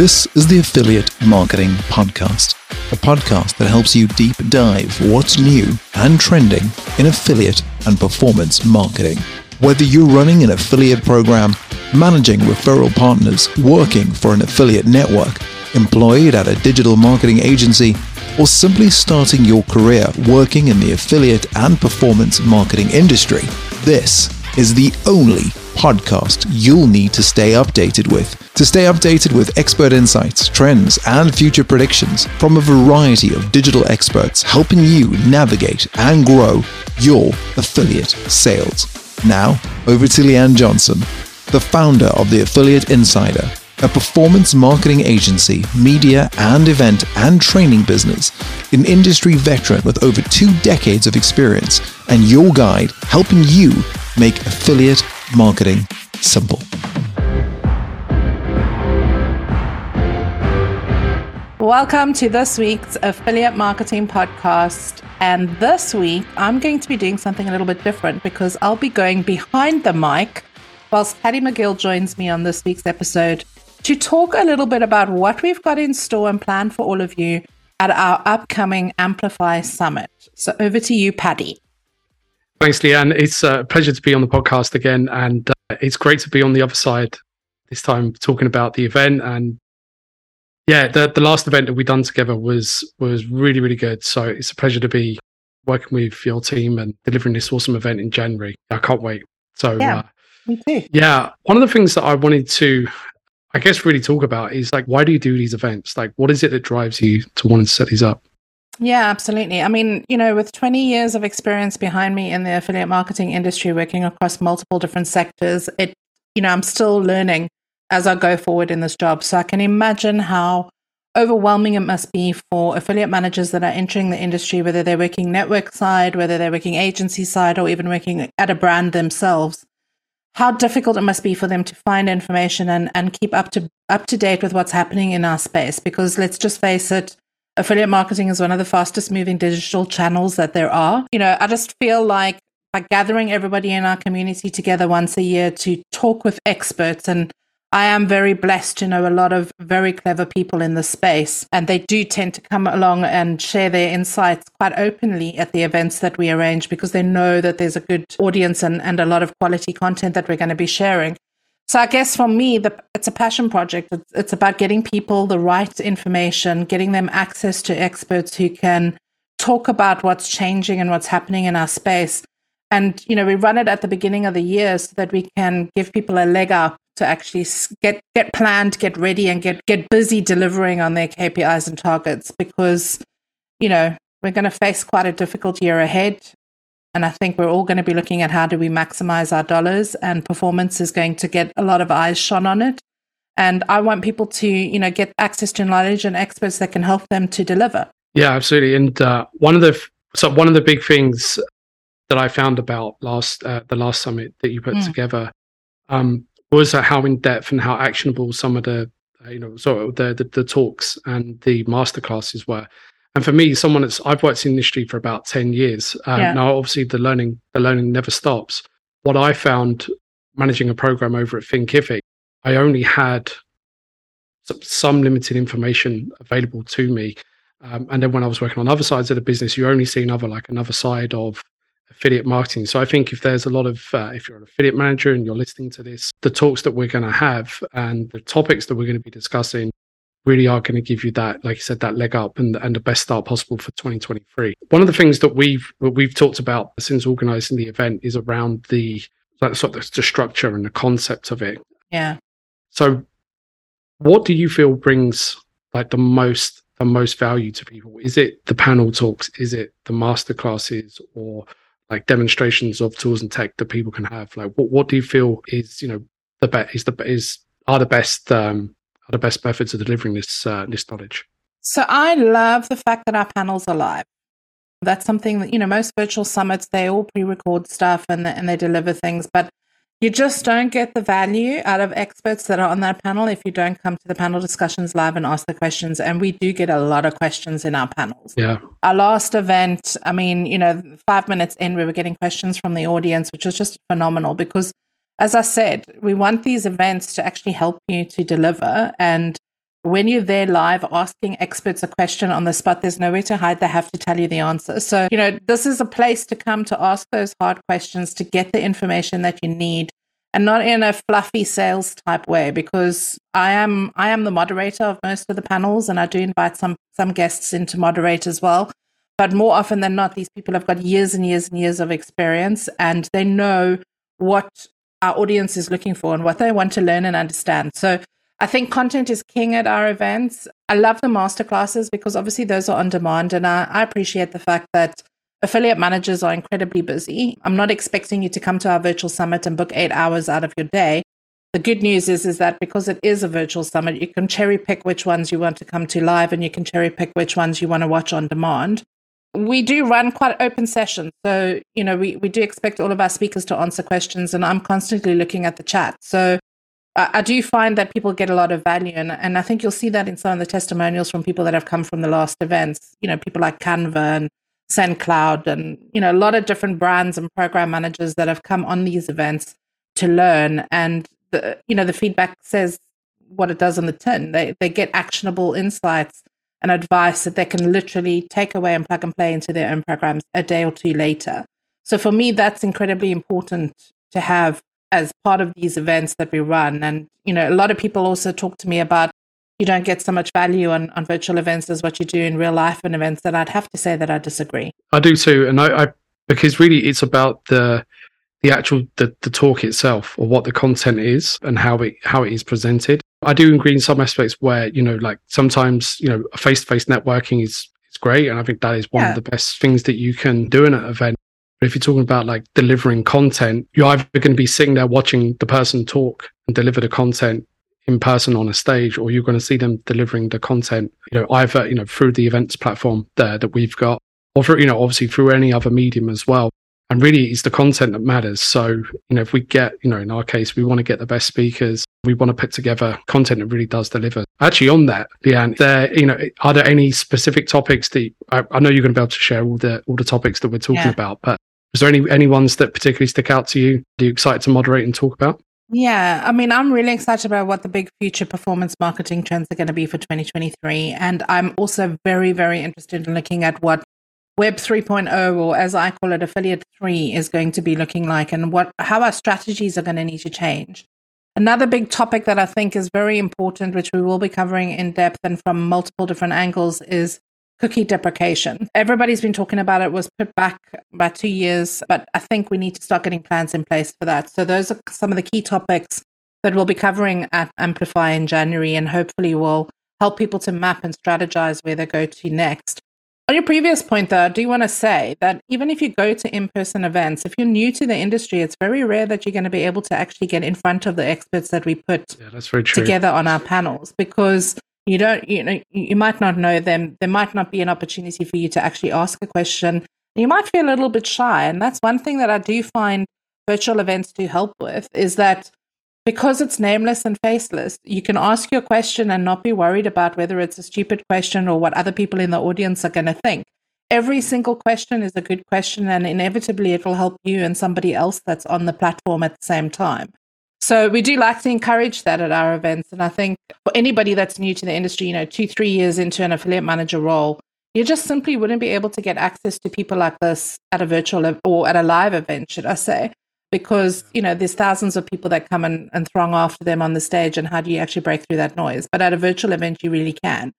This is the Affiliate Marketing Podcast, a podcast that helps you deep dive what's new and trending in affiliate and performance marketing. Whether you're running an affiliate program, managing referral partners, working for an affiliate network, employed at a digital marketing agency, or simply starting your career working in the affiliate and performance marketing industry, this is the only podcast you'll need to stay updated with. To stay updated with expert insights, trends, and future predictions from a variety of digital experts helping you navigate and grow your affiliate sales. Now, over to Leanne Johnson, the founder of the Affiliate Insider, a performance marketing agency, media and event and training business, an industry veteran with over two decades of experience, and your guide helping you make affiliate marketing simple. Welcome to this week's Affiliate Marketing Podcast. And this week, I'm going to be doing something a little bit different because I'll be going behind the mic whilst Patty McGill joins me on this week's episode to talk a little bit about what we've got in store and planned for all of you at our upcoming Amplify Summit. So over to you, Patty. Thanks, Leanne. It's a pleasure to be on the podcast again. And uh, it's great to be on the other side this time talking about the event. And yeah, the, the last event that we done together was was really, really good. So it's a pleasure to be working with your team and delivering this awesome event in January. I can't wait. So yeah, uh, me too. Yeah, one of the things that I wanted to I guess really talk about is like why do you do these events? Like what is it that drives you to want to set these up? Yeah, absolutely. I mean, you know, with 20 years of experience behind me in the affiliate marketing industry, working across multiple different sectors, it, you know, I'm still learning as I go forward in this job. So I can imagine how overwhelming it must be for affiliate managers that are entering the industry, whether they're working network side, whether they're working agency side, or even working at a brand themselves. How difficult it must be for them to find information and, and keep up to up to date with what's happening in our space. Because let's just face it, affiliate marketing is one of the fastest moving digital channels that there are. You know, I just feel like by gathering everybody in our community together once a year to talk with experts and I am very blessed to know a lot of very clever people in the space, and they do tend to come along and share their insights quite openly at the events that we arrange because they know that there's a good audience and, and a lot of quality content that we're going to be sharing. So I guess for me, the, it's a passion project. It's, it's about getting people the right information, getting them access to experts who can talk about what's changing and what's happening in our space. And, you know, we run it at the beginning of the year so that we can give people a leg up to actually get, get planned, get ready and get, get busy delivering on their KPIs and targets because, you know, we're going to face quite a difficult year ahead. And I think we're all going to be looking at how do we maximize our dollars and performance is going to get a lot of eyes shone on it. And I want people to, you know, get access to knowledge and experts that can help them to deliver. Yeah, absolutely. And uh, one of the so one of the big things that I found about last uh, the last summit that you put mm. together um, was how in depth and how actionable some of the uh, you know sort of the, the, the talks and the masterclasses were. And for me, someone that's I've worked in the industry for about ten years. Um, yeah. Now, obviously, the learning the learning never stops. What I found managing a program over at Thinkific, I only had some limited information available to me. Um, and then when I was working on other sides of the business, you only see another like another side of affiliate marketing. So I think if there's a lot of uh, if you're an affiliate manager and you're listening to this, the talks that we're going to have and the topics that we're going to be discussing really are going to give you that, like I said, that leg up and, and the best start possible for 2023. One of the things that we've we've talked about since organising the event is around the like sort of the structure and the concept of it. Yeah. So, what do you feel brings like the most the most value to people? Is it the panel talks? Is it the master classes or like demonstrations of tools and tech that people can have? Like, what what do you feel is you know the best is the is are the best um, are the best methods of delivering this uh, this knowledge? So I love the fact that our panels are live. That's something that you know most virtual summits they all pre-record stuff and and they deliver things, but you just don't get the value out of experts that are on that panel if you don't come to the panel discussions live and ask the questions. And we do get a lot of questions in our panels. Yeah. Our last event, I mean, you know, five minutes in, we were getting questions from the audience, which was just phenomenal because, as I said, we want these events to actually help you to deliver. And when you're there live asking experts a question on the spot, there's nowhere to hide. They have to tell you the answer. So, you know, this is a place to come to ask those hard questions, to get the information that you need and not in a fluffy sales type way because I am I am the moderator of most of the panels and I do invite some some guests in to moderate as well. But more often than not, these people have got years and years and years of experience and they know what our audience is looking for and what they want to learn and understand. So I think content is king at our events. I love the masterclasses because obviously those are on demand. And I, I appreciate the fact that affiliate managers are incredibly busy. I'm not expecting you to come to our virtual summit and book eight hours out of your day. The good news is, is that because it is a virtual summit, you can cherry pick which ones you want to come to live and you can cherry pick which ones you want to watch on demand. We do run quite open sessions. So, you know, we, we do expect all of our speakers to answer questions and I'm constantly looking at the chat. So I do find that people get a lot of value, and, and I think you'll see that in some of the testimonials from people that have come from the last events. You know, people like Canva and SendCloud, and you know, a lot of different brands and program managers that have come on these events to learn. And the you know, the feedback says what it does on the tin. They they get actionable insights and advice that they can literally take away and plug and play into their own programs a day or two later. So for me, that's incredibly important to have as part of these events that we run. And, you know, a lot of people also talk to me about you don't get so much value on, on virtual events as what you do in real life and events. And I'd have to say that I disagree. I do too. And I, I because really it's about the the actual the, the talk itself or what the content is and how it how it is presented. I do agree in some aspects where, you know, like sometimes, you know, face to face networking is is great. And I think that is one yeah. of the best things that you can do in an event. But if you're talking about like delivering content, you're either going to be sitting there watching the person talk and deliver the content in person on a stage, or you're going to see them delivering the content, you know, either, you know, through the events platform there that we've got, or through, you know, obviously through any other medium as well. And really it's the content that matters. So, you know, if we get, you know, in our case, we want to get the best speakers, we want to put together content that really does deliver. Actually, on that, Leanne, there, you know, are there any specific topics that I, I know you're going to be able to share all the all the topics that we're talking yeah. about, but is there any any ones that particularly stick out to you? Are you excited to moderate and talk about? Yeah, I mean, I'm really excited about what the big future performance marketing trends are going to be for 2023. And I'm also very, very interested in looking at what Web 3.0, or as I call it, Affiliate 3, is going to be looking like and what how our strategies are going to need to change. Another big topic that I think is very important, which we will be covering in depth and from multiple different angles, is cookie deprecation. Everybody's been talking about it, was put back about two years, but I think we need to start getting plans in place for that. So those are some of the key topics that we'll be covering at Amplify in January and hopefully will help people to map and strategize where they go to next. On your previous point, though, I do want to say that even if you go to in person events, if you're new to the industry, it's very rare that you're going to be able to actually get in front of the experts that we put yeah, together on our panels because you don't you know you might not know them there might not be an opportunity for you to actually ask a question. You might feel a little bit shy and that's one thing that i do find virtual events do help with is that because it's nameless and faceless you can ask your question and not be worried about whether it's a stupid question or what other people in the audience are going to think every single question is a good question and inevitably it will help you and somebody else that's on the platform at the same time so we do like to encourage that at our events. And I think for anybody that's new to the industry, you know, two, three years into an affiliate manager role, you just simply wouldn't be able to get access to people like this at a virtual or at a live event, should I say? Because, you know, there's thousands of people that come and, and throng after them on the stage. And how do you actually break through that noise? But at a virtual event, you really can.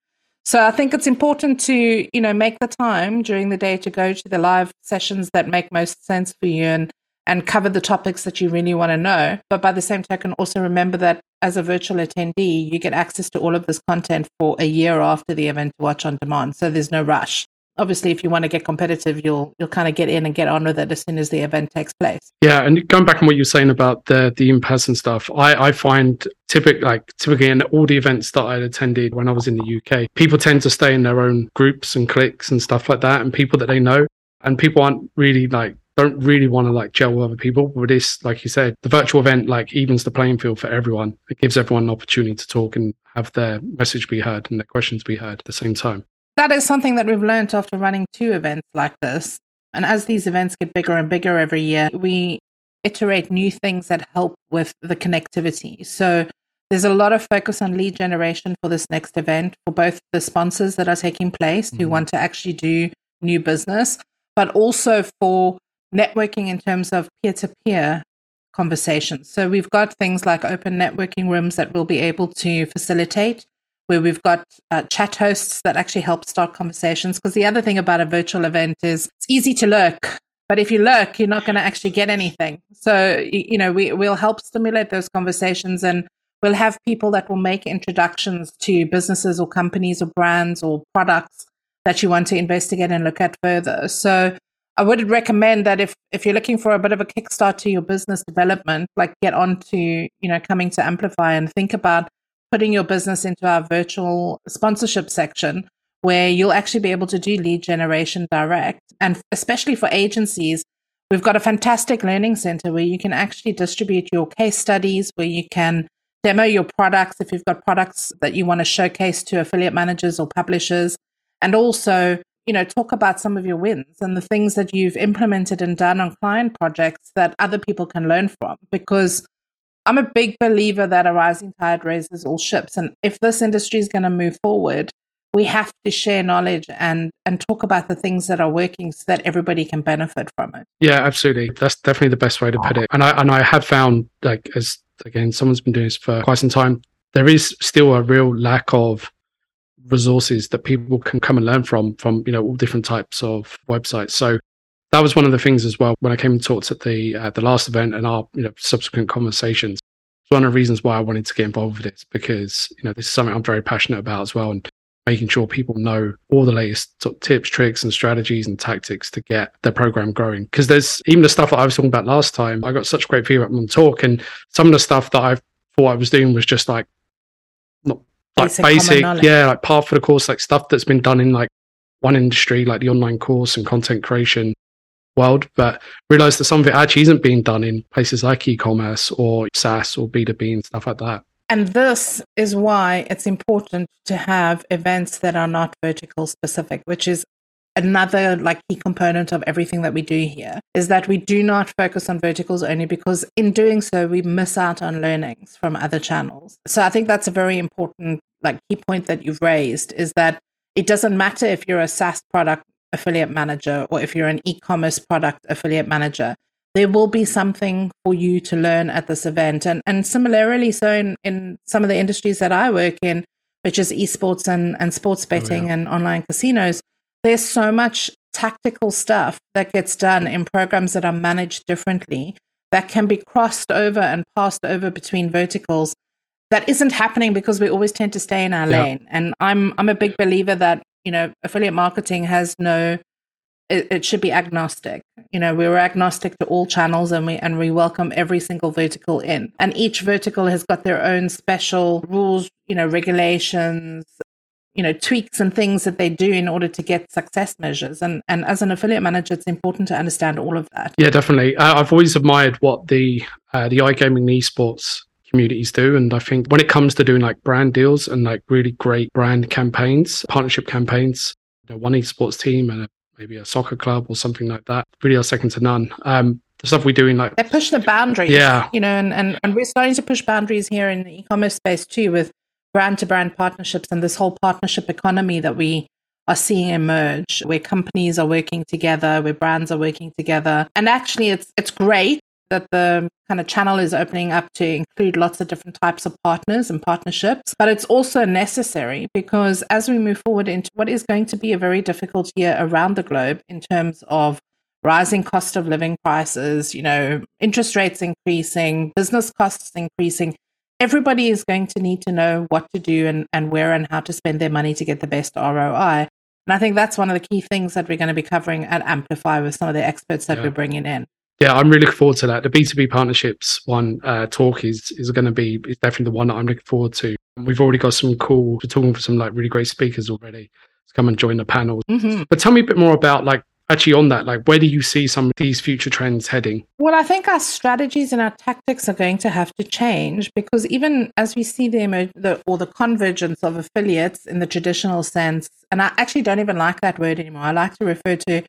So I think it's important to, you know, make the time during the day to go to the live sessions that make most sense for you and and cover the topics that you really want to know. But by the same token, also remember that as a virtual attendee, you get access to all of this content for a year after the event to watch on demand. So there's no rush. Obviously, if you want to get competitive, you'll you'll kind of get in and get on with it as soon as the event takes place. Yeah, and going back on what you're saying about the the in person stuff, I I find typically like typically in all the events that I attended when I was in the UK, people tend to stay in their own groups and cliques and stuff like that, and people that they know, and people aren't really like don't really want to like gel with other people. But this, like you said, the virtual event like evens the playing field for everyone. It gives everyone an opportunity to talk and have their message be heard and their questions be heard at the same time. That is something that we've learned after running two events like this. And as these events get bigger and bigger every year, we iterate new things that help with the connectivity. So There's a lot of focus on lead generation for this next event for both the sponsors that are taking place mm-hmm. who want to actually do new business, but also for networking in terms of peer to peer conversations. So we've got things like open networking rooms that we'll be able to facilitate, where we've got uh, chat hosts that actually help start conversations. Because the other thing about a virtual event is it's easy to lurk, but if you lurk, you're not going to actually get anything. So you know we will help stimulate those conversations and. We'll have people that will make introductions to businesses or companies or brands or products that you want to investigate and look at further. So I would recommend that if if you're looking for a bit of a kickstart to your business development, like get on to you know coming to Amplify and think about putting your business into our virtual sponsorship section where you'll actually be able to do lead generation direct. And especially for agencies, we've got a fantastic learning center where you can actually distribute your case studies, where you can demo your products if you've got products that you want to showcase to affiliate managers or publishers, and also you know, talk about some of your wins and the things that you've implemented and done on client projects that other people can learn from. Because I'm a big believer that a rising tide raises all ships. And if this industry is going to move forward, we have to share knowledge and and talk about the things that are working so that everybody can benefit from it. Yeah, absolutely. That's definitely the best way to put it. And I and I have found like as again someone's been doing this for quite some time, there is still a real lack of resources that people can come and learn from from you know all different types of websites so that was one of the things as well when i came and talked at the uh, the last event and our you know subsequent conversations. It's one of the reasons why i wanted to get involved with this because you know this is something i'm very passionate about as well and making sure people know all the latest tips tricks and strategies and tactics to get their program growing. Because there's even the stuff that i was talking about last time i got such great feedback on talk and some of the stuff that i thought i was doing was just like not like basic, yeah, like part for the course, like stuff that's been done in like one industry, like the online course and content creation world, but realize that some of it actually isn't being done in places like e-commerce or SaaS or B2B and stuff like that. And this is why it's important to have events that are not vertical specific, which is another like key component of everything that we do here is that we do not focus on verticals only because in doing so we miss out on learnings from other channels so i think that's a very important like key point that you've raised is that it doesn't matter if you're a saas product affiliate manager or if you're an e-commerce product affiliate manager there will be something for you to learn at this event and and similarly so in, in some of the industries that i work in which is esports and, and sports betting oh, yeah. and online casinos there's so much tactical stuff that gets done in programs that are managed differently that can be crossed over and passed over between verticals that isn't happening because we always tend to stay in our yeah. lane and i'm i'm a big believer that you know affiliate marketing has no it, it, should be agnostic. You know we're agnostic to all channels and we and we welcome every single vertical in. And each vertical has got their own special rules you know regulations you know tweaks and things that they do in order to get success measures. And and as an affiliate manager it's important to understand all of that. Yeah definitely. I've always admired what the uh, the igaming and esports communities do. And i think when it comes to doing like brand deals and like really great brand campaigns partnership campaigns you know, one esports team and a, maybe a soccer club or something like that really are second to none. Um, the stuff we do in like they're pushing the boundaries yeah. you know and, and and we're starting to push boundaries here in the e-commerce space too with brand to brand partnerships and this whole partnership economy that we are seeing emerge where companies are working together where brands are working together. And actually it's it's great that the kind of channel is opening up to include lots of different types of partners and partnerships but it's also necessary because as we move forward into what is going to be a very difficult year around the globe in terms of rising cost of living prices you know interest rates increasing business costs increasing everybody is going to need to know what to do and, and where and how to spend their money to get the best ROI. And I think that's one of the key things that we're going to be covering at Amplify with some of the experts that yeah. we're bringing in. Yeah, I'm really looking forward to that. The B2B partnerships one uh, talk is is going to be is definitely the one that I'm looking forward to. We've already got some cool, we're talking for some like really great speakers already to come and join the panel. Mm-hmm. But tell me a bit more about like actually on that like where do you see some of these future trends heading well i think our strategies and our tactics are going to have to change because even as we see the, the or the convergence of affiliates in the traditional sense and i actually don't even like that word anymore i like to refer to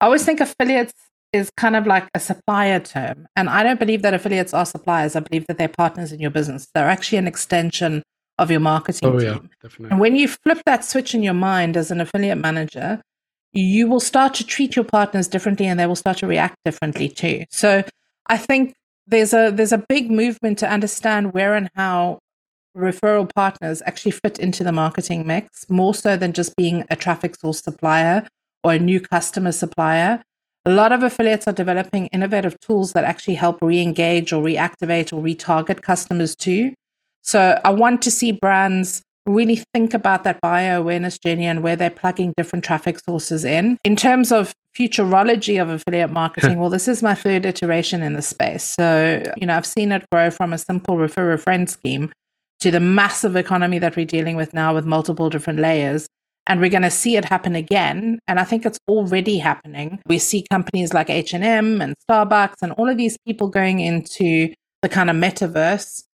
i always think affiliates is kind of like a supplier term. And I don't believe that affiliates are suppliers. I believe that they're partners in your business. They're actually an extension of your marketing oh, team. Yeah, definitely. And when you flip that switch in your mind as an affiliate manager, you will start to treat your partners differently and they will start to react differently too. So I think there's a there's a big movement to understand where and how referral partners actually fit into the marketing mix more so than just being a traffic source supplier or a new customer supplier. A lot of affiliates are developing innovative tools that actually help re-engage or reactivate or retarget customers too. So I want to see brands really think about that buyer awareness journey and where they're plugging different traffic sources in. In terms of futurology of affiliate marketing, well, this is my third iteration in the space. So, you know, I've seen it grow from a simple refer a friend scheme to the massive economy that we're dealing with now with multiple different layers. And we're going to see it happen again. And I think it's already happening. We see companies like H&M and Starbucks and all of these people going into the kind of metaverse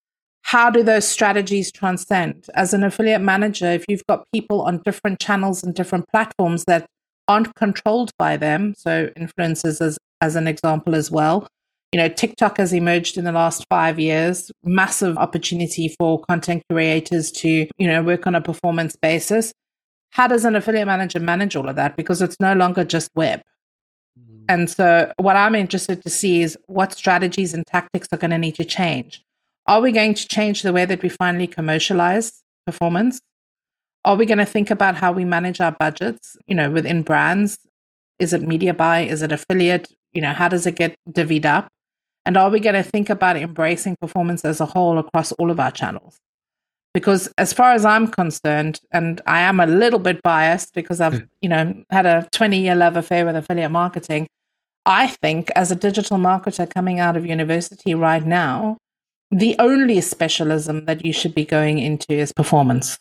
how do those strategies transcend? As an affiliate manager, if you've got people on different channels and different platforms that aren't controlled by them, so influencers as, as an example as well. You know, TikTok has emerged in the last five years, massive opportunity for content creators to, you know, work on a performance basis. How does an affiliate manager manage all of that? Because it's no longer just web. Mm-hmm. And so, what I'm interested to see is what strategies and tactics are going to need to change. Are we going to change the way that we finally commercialize performance? Are we going to think about how we manage our budgets, you know, within brands? Is it media buy? Is it affiliate? You know, how does it get divvied up? And are we going to think about embracing performance as a whole across all of our channels? Because as far as I'm concerned, and I am a little bit biased because I've, hmm. you know, had a 20 year love affair with affiliate marketing. I think as a digital marketer coming out of university right now, the only specialism that you should be going into is performance.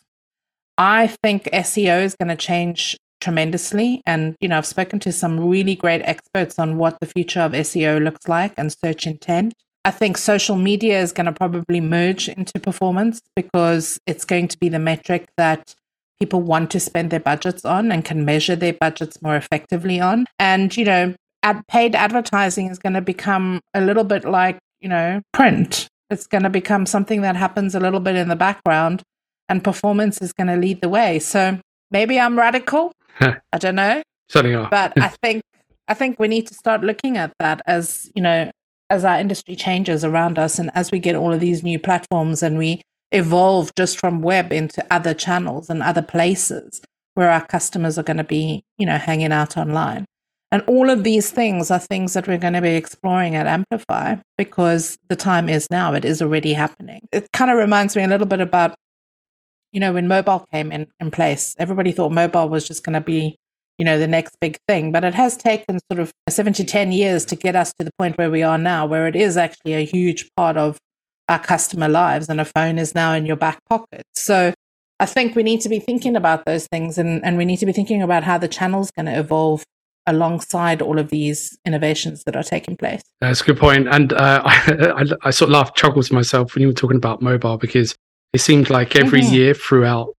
I think SEO is going to change tremendously. And, you know, I've spoken to some really great experts on what the future of SEO looks like and search intent. I think social media is going to probably merge into performance because it's going to be the metric that people want to spend their budgets on and can measure their budgets more effectively on. And, you know, ad- paid advertising is going to become a little bit like, you know, print it's going to become something that happens a little bit in the background and performance is going to lead the way. So maybe I'm radical. I don't know. Certainly are. but I think I think we need to start looking at that as, you know, as our industry changes around us and as we get all of these new platforms and we evolve just from web into other channels and other places where our customers are going to be, you know, hanging out online. And all of these things are things that we're going to be exploring at Amplify because the time is now. It is already happening. It kind of reminds me a little bit about, you know, when mobile came in, in place, everybody thought mobile was just going to be, you know, the next big thing. But it has taken sort of seven to 10 years to get us to the point where we are now, where it is actually a huge part of our customer lives and a phone is now in your back pocket. So I think we need to be thinking about those things and, and we need to be thinking about how the channel's going to evolve alongside all of these innovations that are taking place. That's a good point. And uh, I, I, I, sort of laughed, chuckled to myself when you were talking about mobile because it seemed like every mm-hmm. year throughout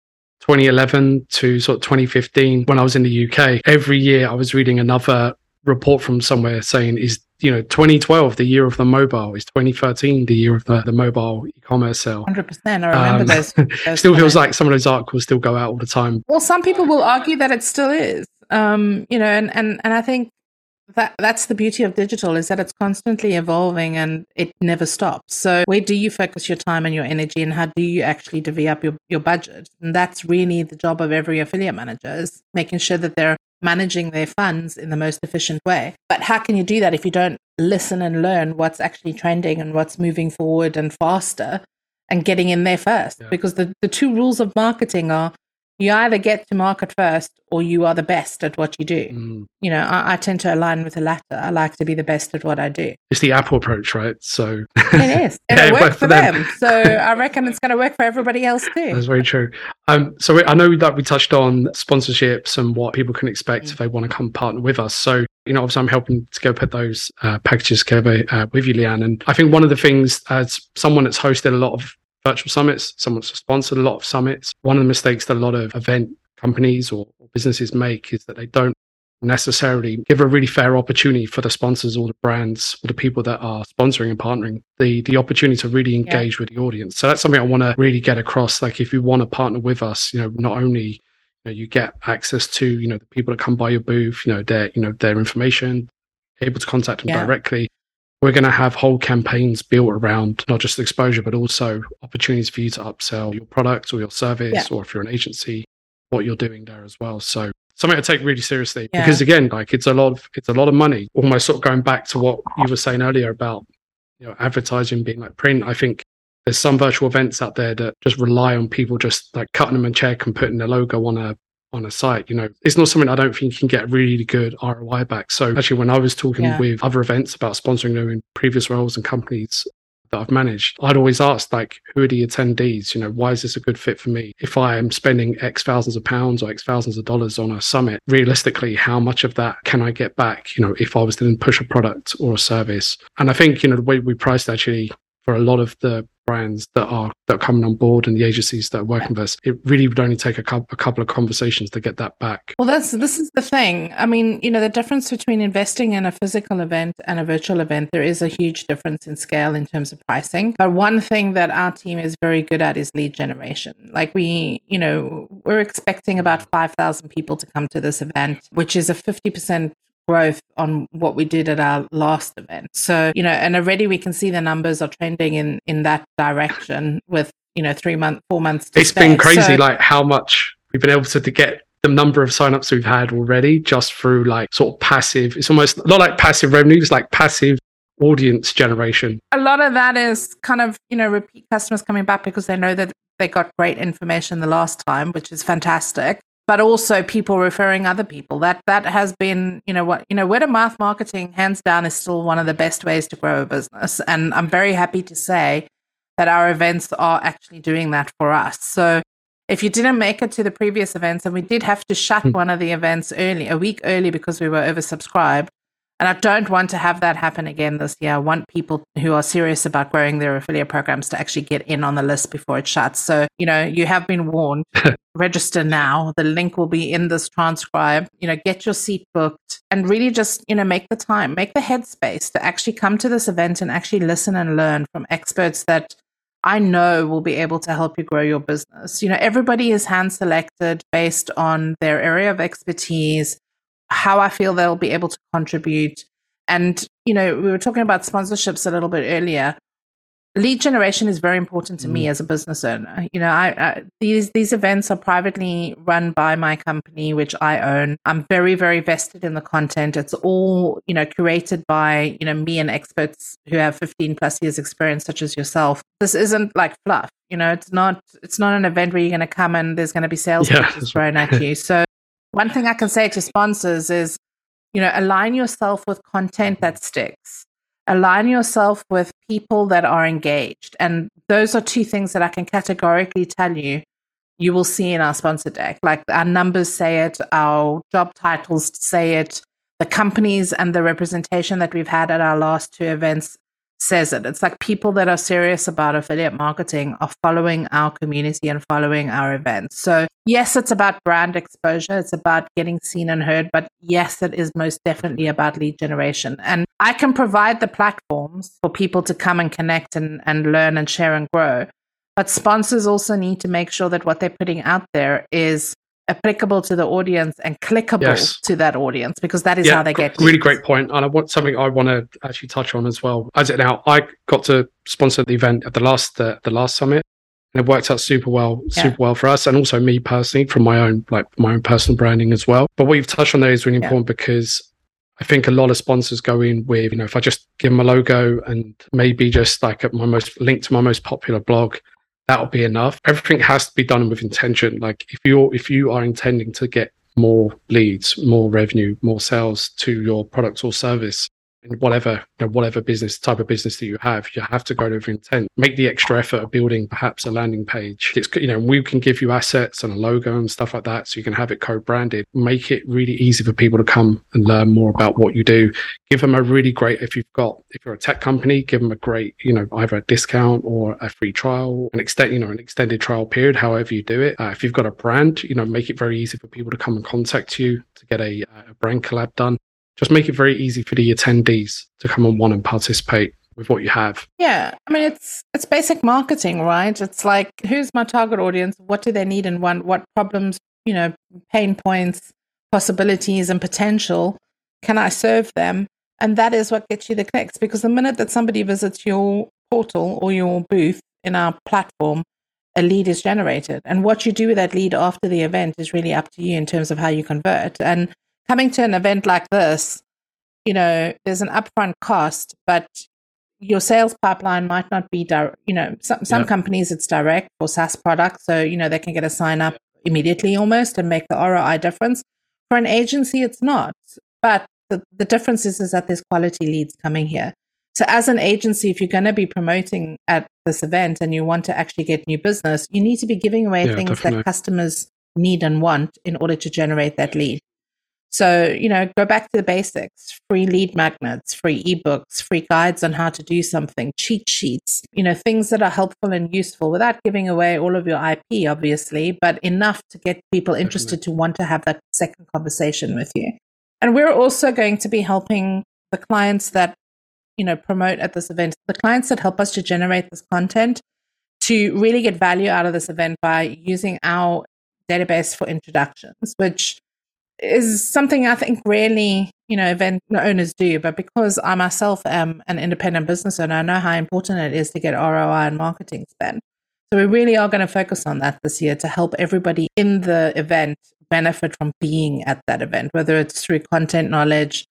2011 to sort of 2015, when I was in the UK, every year I was reading another report from somewhere saying is you know 2012 the year of the mobile is 2013 the year of the, the mobile e-commerce sale. 100% i remember um, those, those still feels like some of those articles still go out all the time. Well some people will argue that it still is um, you know, and, and, and I think that that's the beauty of digital is that it's constantly evolving and it never stops. So where do you focus your time and your energy and how do you actually divvy up your, your budget? And that's really the job of every affiliate manager is making sure that they're managing their funds in the most efficient way. But how can you do that if you don't listen and learn what's actually trending and what's moving forward and faster and getting in there first? Yeah. Because the, the two rules of marketing are you either get to market first or you are the best at what you do. Mm. You know, I, I, tend to align with the latter. I like to be the best at what I do. It's the Apple approach, right? So it is. It'll yeah, work, for them. them. So I reckon it's going to work for everybody else too. That's very true. Um, so we, I know that we touched on sponsorships and what people can expect mm. if they want to come partner with us. So you know, obviously I'm helping to go put those uh, packages together uh, with you, Leanne. And I think one of the things as someone that's hosted a lot of virtual summits. Someone's sponsored a lot of summits. One of the mistakes that a lot of event companies or, or businesses make is that they don't necessarily give a really fair opportunity for the sponsors or the brands or the people that are sponsoring and partnering the the opportunity to really engage yeah. with the audience so that's something i want to really get across like if you want to partner with us you know not only you, know, you get access to you know the people that come by your booth you know their you know their information able to contact them yeah. directly we're going to have whole campaigns built around not just exposure but also opportunities for you to upsell your product or your service yeah. or if you're an agency what you're doing there as well so something to take really seriously yeah. because again like it's a lot of it's a lot of money almost sort of going back to what you were saying earlier about you know advertising being like print i think there's some virtual events out there that just rely on people just like cutting them a check and putting their logo on a on a site you know it's not something i don't think you can get really good roi back so actually when i was talking yeah. with other events about sponsoring them in previous roles and companies that I've managed, I'd always ask, like, who are the attendees? You know, why is this a good fit for me? If I am spending X thousands of pounds or X thousands of dollars on a summit, realistically, how much of that can I get back? You know, if I was to then push a product or a service. And I think, you know, the way we priced actually for a lot of the brands that are that are coming on board and the agencies that are working with us it really would only take a couple, a couple of conversations to get that back. Well that's this is the thing. I mean you know the difference between investing in a physical event and a virtual event there is a huge difference in scale in terms of pricing. But one thing that our team is very good at is lead generation. Like we you know we're expecting about 5000 people to come to this event which is a 50% growth on what we did at our last event. So, you know, and already we can see the numbers are trending in in that direction with, you know, 3 months, 4 months It's been crazy so, like how much we've been able to, to get the number of signups we've had already just through like sort of passive it's almost not like passive revenue it's like passive audience generation. A lot of that is kind of you know repeat customers coming back because they know that they got great information the last time which is fantastic but also people referring other people. That that has been, you know, what you know, word of mouth marketing, hands down, is still one of the best ways to grow a business. And I'm very happy to say that our events are actually doing that for us. So if you didn't make it to the previous events, and we did have to shut hmm. one of the events early, a week early because we were oversubscribed, and I don't want to have that happen again this year. I want people who are serious about growing their affiliate programs to actually get in on the list before it shuts. So, you know, you have been warned. Register now. The link will be in this transcribe. You know, get your seat booked and really just, you know, make the time, make the headspace to actually come to this event and actually listen and learn from experts that I know will be able to help you grow your business. You know, everybody is hand selected based on their area of expertise how I feel they'll be able to contribute. And, you know, we were talking about sponsorships a little bit earlier. Lead generation is very important to mm. me as a business owner. You know, I, I, these these events are privately run by my company, which I own. I'm very very vested in the content. It's all you know curated by you know me and experts who have 15 plus years experience, such as yourself. This isn't like fluff. You know, it's not it's not an event where you're going to come and there's going to be sales yeah. pitches thrown at you. So one thing I can say to sponsors is, you know, align yourself with content that sticks. Align yourself with people that are engaged. And those are two things that I can categorically tell you you will see in our sponsor deck. Like our numbers say it, our job titles say it, the companies and the representation that we've had at our last two events says it. It's like people that are serious about affiliate marketing are following our community and following our events. So, yes, it's about brand exposure, it's about getting seen and heard, but yes, it is most definitely about lead generation. And I can provide the platforms for people to come and connect and, and learn and share and grow. But sponsors also need to make sure that what they're putting out there is applicable to the audience and clickable yes. to that audience because that is yeah, how they get really great point and i want something i want to actually touch on as well as it now i got to sponsor the event at the last uh, the last summit and it worked out super well super yeah. well for us and also me personally from my own like my own personal branding as well but what you've touched on there is really yeah. important because I think a lot of sponsors go in with, you know, if I just give them a logo and maybe just like my most link to my most popular blog, that'll be enough. Everything has to be done with intention. Like if you're if you are intending to get more leads, more revenue, more sales to your product or service, whatever you know, whatever business type of business that you have, you have to go with intent. Make the extra effort of building perhaps a landing page. It's you know we can give you assets and a logo and stuff like that, so you can have it co-branded. Make it really easy for people to come and learn more about what you do. Give them a really great if you've got if you're a tech company, give them a great you know either a discount or a free trial, an extend you know an extended trial period, however you do it. Uh, if you've got a brand, you know make it very easy for people to come and contact you to get a, a brand collab done just make it very easy for the attendees to come and one and participate with what you have. Yeah, I mean it's it's basic marketing, right? It's like who's my target audience? What do they need and want? What problems, you know, pain points, possibilities, and potential can I serve them? And that is what gets you the clicks. Because the minute that somebody visits your portal or your booth in our platform, a lead is generated. And what you do with that lead after the event is really up to you in terms of how you convert. And coming to an event like this, you know, there's an upfront cost, but your sales pipeline might not be direct. You know, some some companies it's direct for SaaS products, so you know they can get a sign up immediately almost and make the ROI difference. For an agency, it's not. But the, the difference is, is that there's quality leads coming here. So as an agency, if you're going to be promoting at this event and you want to actually get new business, you need to be giving away yeah, things definitely. that customers need and want in order to generate that lead. So, you know, go back to the basics free lead magnets, free ebooks, free guides on how to do something, cheat sheets, you know, things that are helpful and useful without giving away all of your IP, obviously, but enough to get people interested to want to have that second conversation with you. And we're also going to be helping the clients that, you know, promote at this event, the clients that help us to generate this content to really get value out of this event by using our database for introductions, which is something I think rarely, you know, event owners do. But because I myself am an independent business owner, I know how important it is to get ROI and marketing spend. So we really are going to focus on that this year to help everybody in the event benefit from being at that event, whether it's through content knowledge,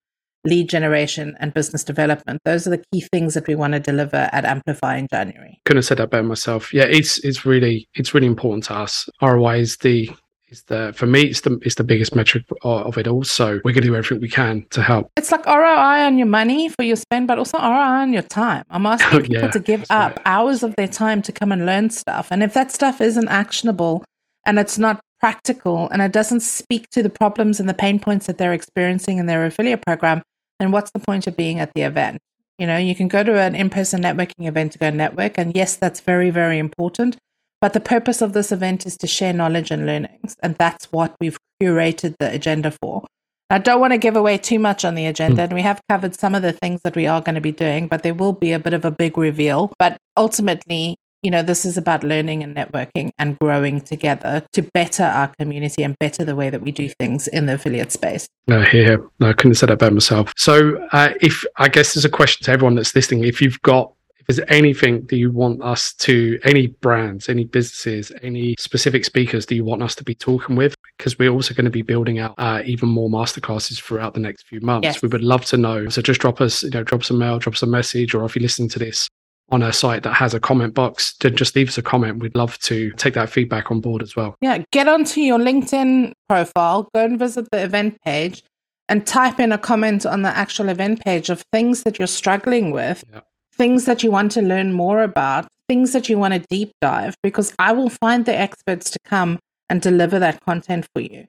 lead generation, and business development. Those are the key things that we want to deliver at Amplify in January. Couldn't have said that better myself. Yeah, it's it's really it's really important to us. ROI is the is the for me it's the it's the biggest metric of it all. So we're gonna do everything we can to help. It's like ROI on your money for your spend, but also ROI on your time. I'm asking people yeah, to give up right. hours of their time to come and learn stuff. And if that stuff isn't actionable and it's not practical and it doesn't speak to the problems and the pain points that they're experiencing in their affiliate program, then what's the point of being at the event? You know, you can go to an in person networking event to go network. And yes, that's very, very important. But the purpose of this event is to share knowledge and learnings. And that's what we've curated the agenda for. I don't want to give away too much on the agenda, mm. and we have covered some of the things that we are going to be doing, but there will be a bit of a big reveal. But ultimately, you know, this is about learning and networking and growing together to better our community and better the way that we do things in the affiliate space. No, here, no, I couldn't have said that about myself. So, uh, if I guess there's a question to everyone that's listening, if you've got if there's anything that you want us to, any brands, any businesses, any specific speakers that you want us to be talking with, because we're also going to be building out uh, even more masterclasses throughout the next few months. Yes. We would love to know. So just drop us, you know, drop us a mail, drop us a message, or if you're listening to this on a site that has a comment box, then just leave us a comment. We'd love to take that feedback on board as well. Yeah, get onto your LinkedIn profile, go and visit the event page and type in a comment on the actual event page of things that you're struggling with. Yeah things that you want to learn more about, things that you want to deep dive, because I will find the experts to come and deliver that content for you.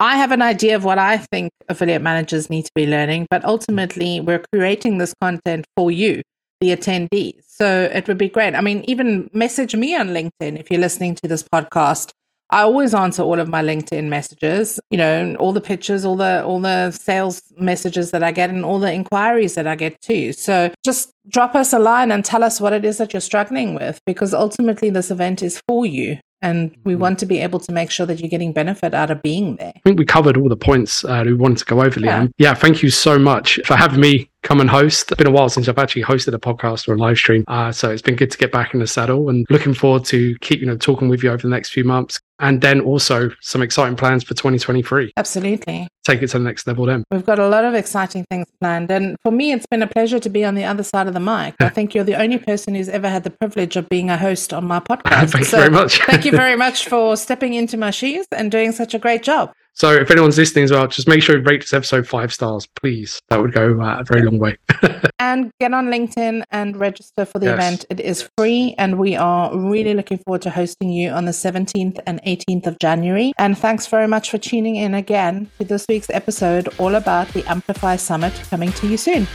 I have an idea of what I think affiliate managers need to be learning, but ultimately we're creating this content for you, the attendees. So it would be great. I mean, even message me on LinkedIn if you're listening to this podcast I always answer all of my LinkedIn messages, you know, all the pictures, all the all the sales messages that I get and all the inquiries that I get too. So just drop us a line and tell us what it is that you're struggling with because ultimately this event is for you and we mm-hmm. want to be able to make sure that you're getting benefit out of being there. I think we covered all the points uh, we wanted to go over, Leanne. Yeah. yeah, thank you so much for having me come and host. It's been a while since I've actually hosted a podcast or a live stream, uh, so it's been good to get back in the saddle and looking forward to keep you know talking with you over the next few months and then also some exciting plans for 2023. Absolutely. Take it to the next level then. We've got a lot of exciting things planned. And for me, it's been a pleasure to be on the other side of the mic. I think you're the only person who's ever had the privilege of being a host on my podcast. thank so you very much. thank you very much for stepping into my shoes and doing such a great job. So if anyone's listening as well, just make sure you rate this episode five stars, please. That would go uh, a very long way. and get on LinkedIn and register for the yes. event. It is free, and we are really looking forward to hosting you on the 17th and 18th of January. And thanks very much for tuning in again to this week's episode, all about the Amplify Summit coming to you soon.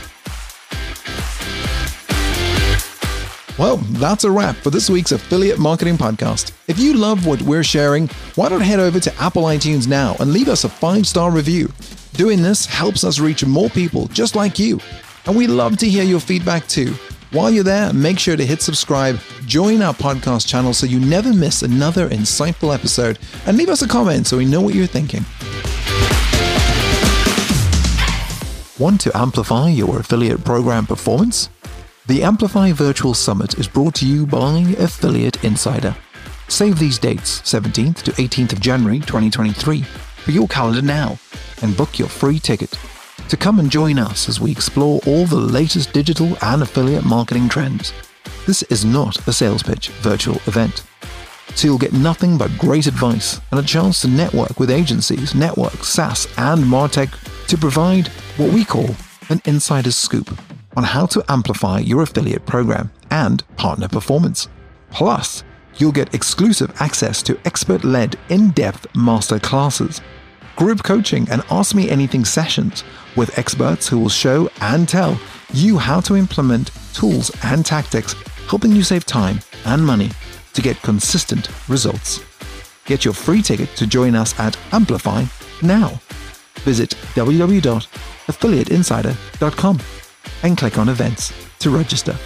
Well, that's a wrap for this week's Affiliate Marketing Podcast. If you love what we're sharing, why not head over to Apple iTunes now and leave us a five star review? Doing this helps us reach more people just like you. And we love to hear your feedback too. While you're there, make sure to hit subscribe, join our podcast channel so you never miss another insightful episode, and leave us a comment so we know what you're thinking. Want to amplify your affiliate program performance? The Amplify Virtual Summit is brought to you by Affiliate Insider. Save these dates, 17th to 18th of January 2023, for your calendar now and book your free ticket to come and join us as we explore all the latest digital and affiliate marketing trends. This is not a sales pitch virtual event. So you'll get nothing but great advice and a chance to network with agencies, networks, SaaS, and MarTech to provide what we call an insider's scoop on how to amplify your affiliate program and partner performance. Plus, you'll get exclusive access to expert led in depth master classes, group coaching, and Ask Me Anything sessions with experts who will show and tell you how to implement tools and tactics, helping you save time and money to get consistent results. Get your free ticket to join us at Amplify now. Visit www.affiliateinsider.com and click on events to register.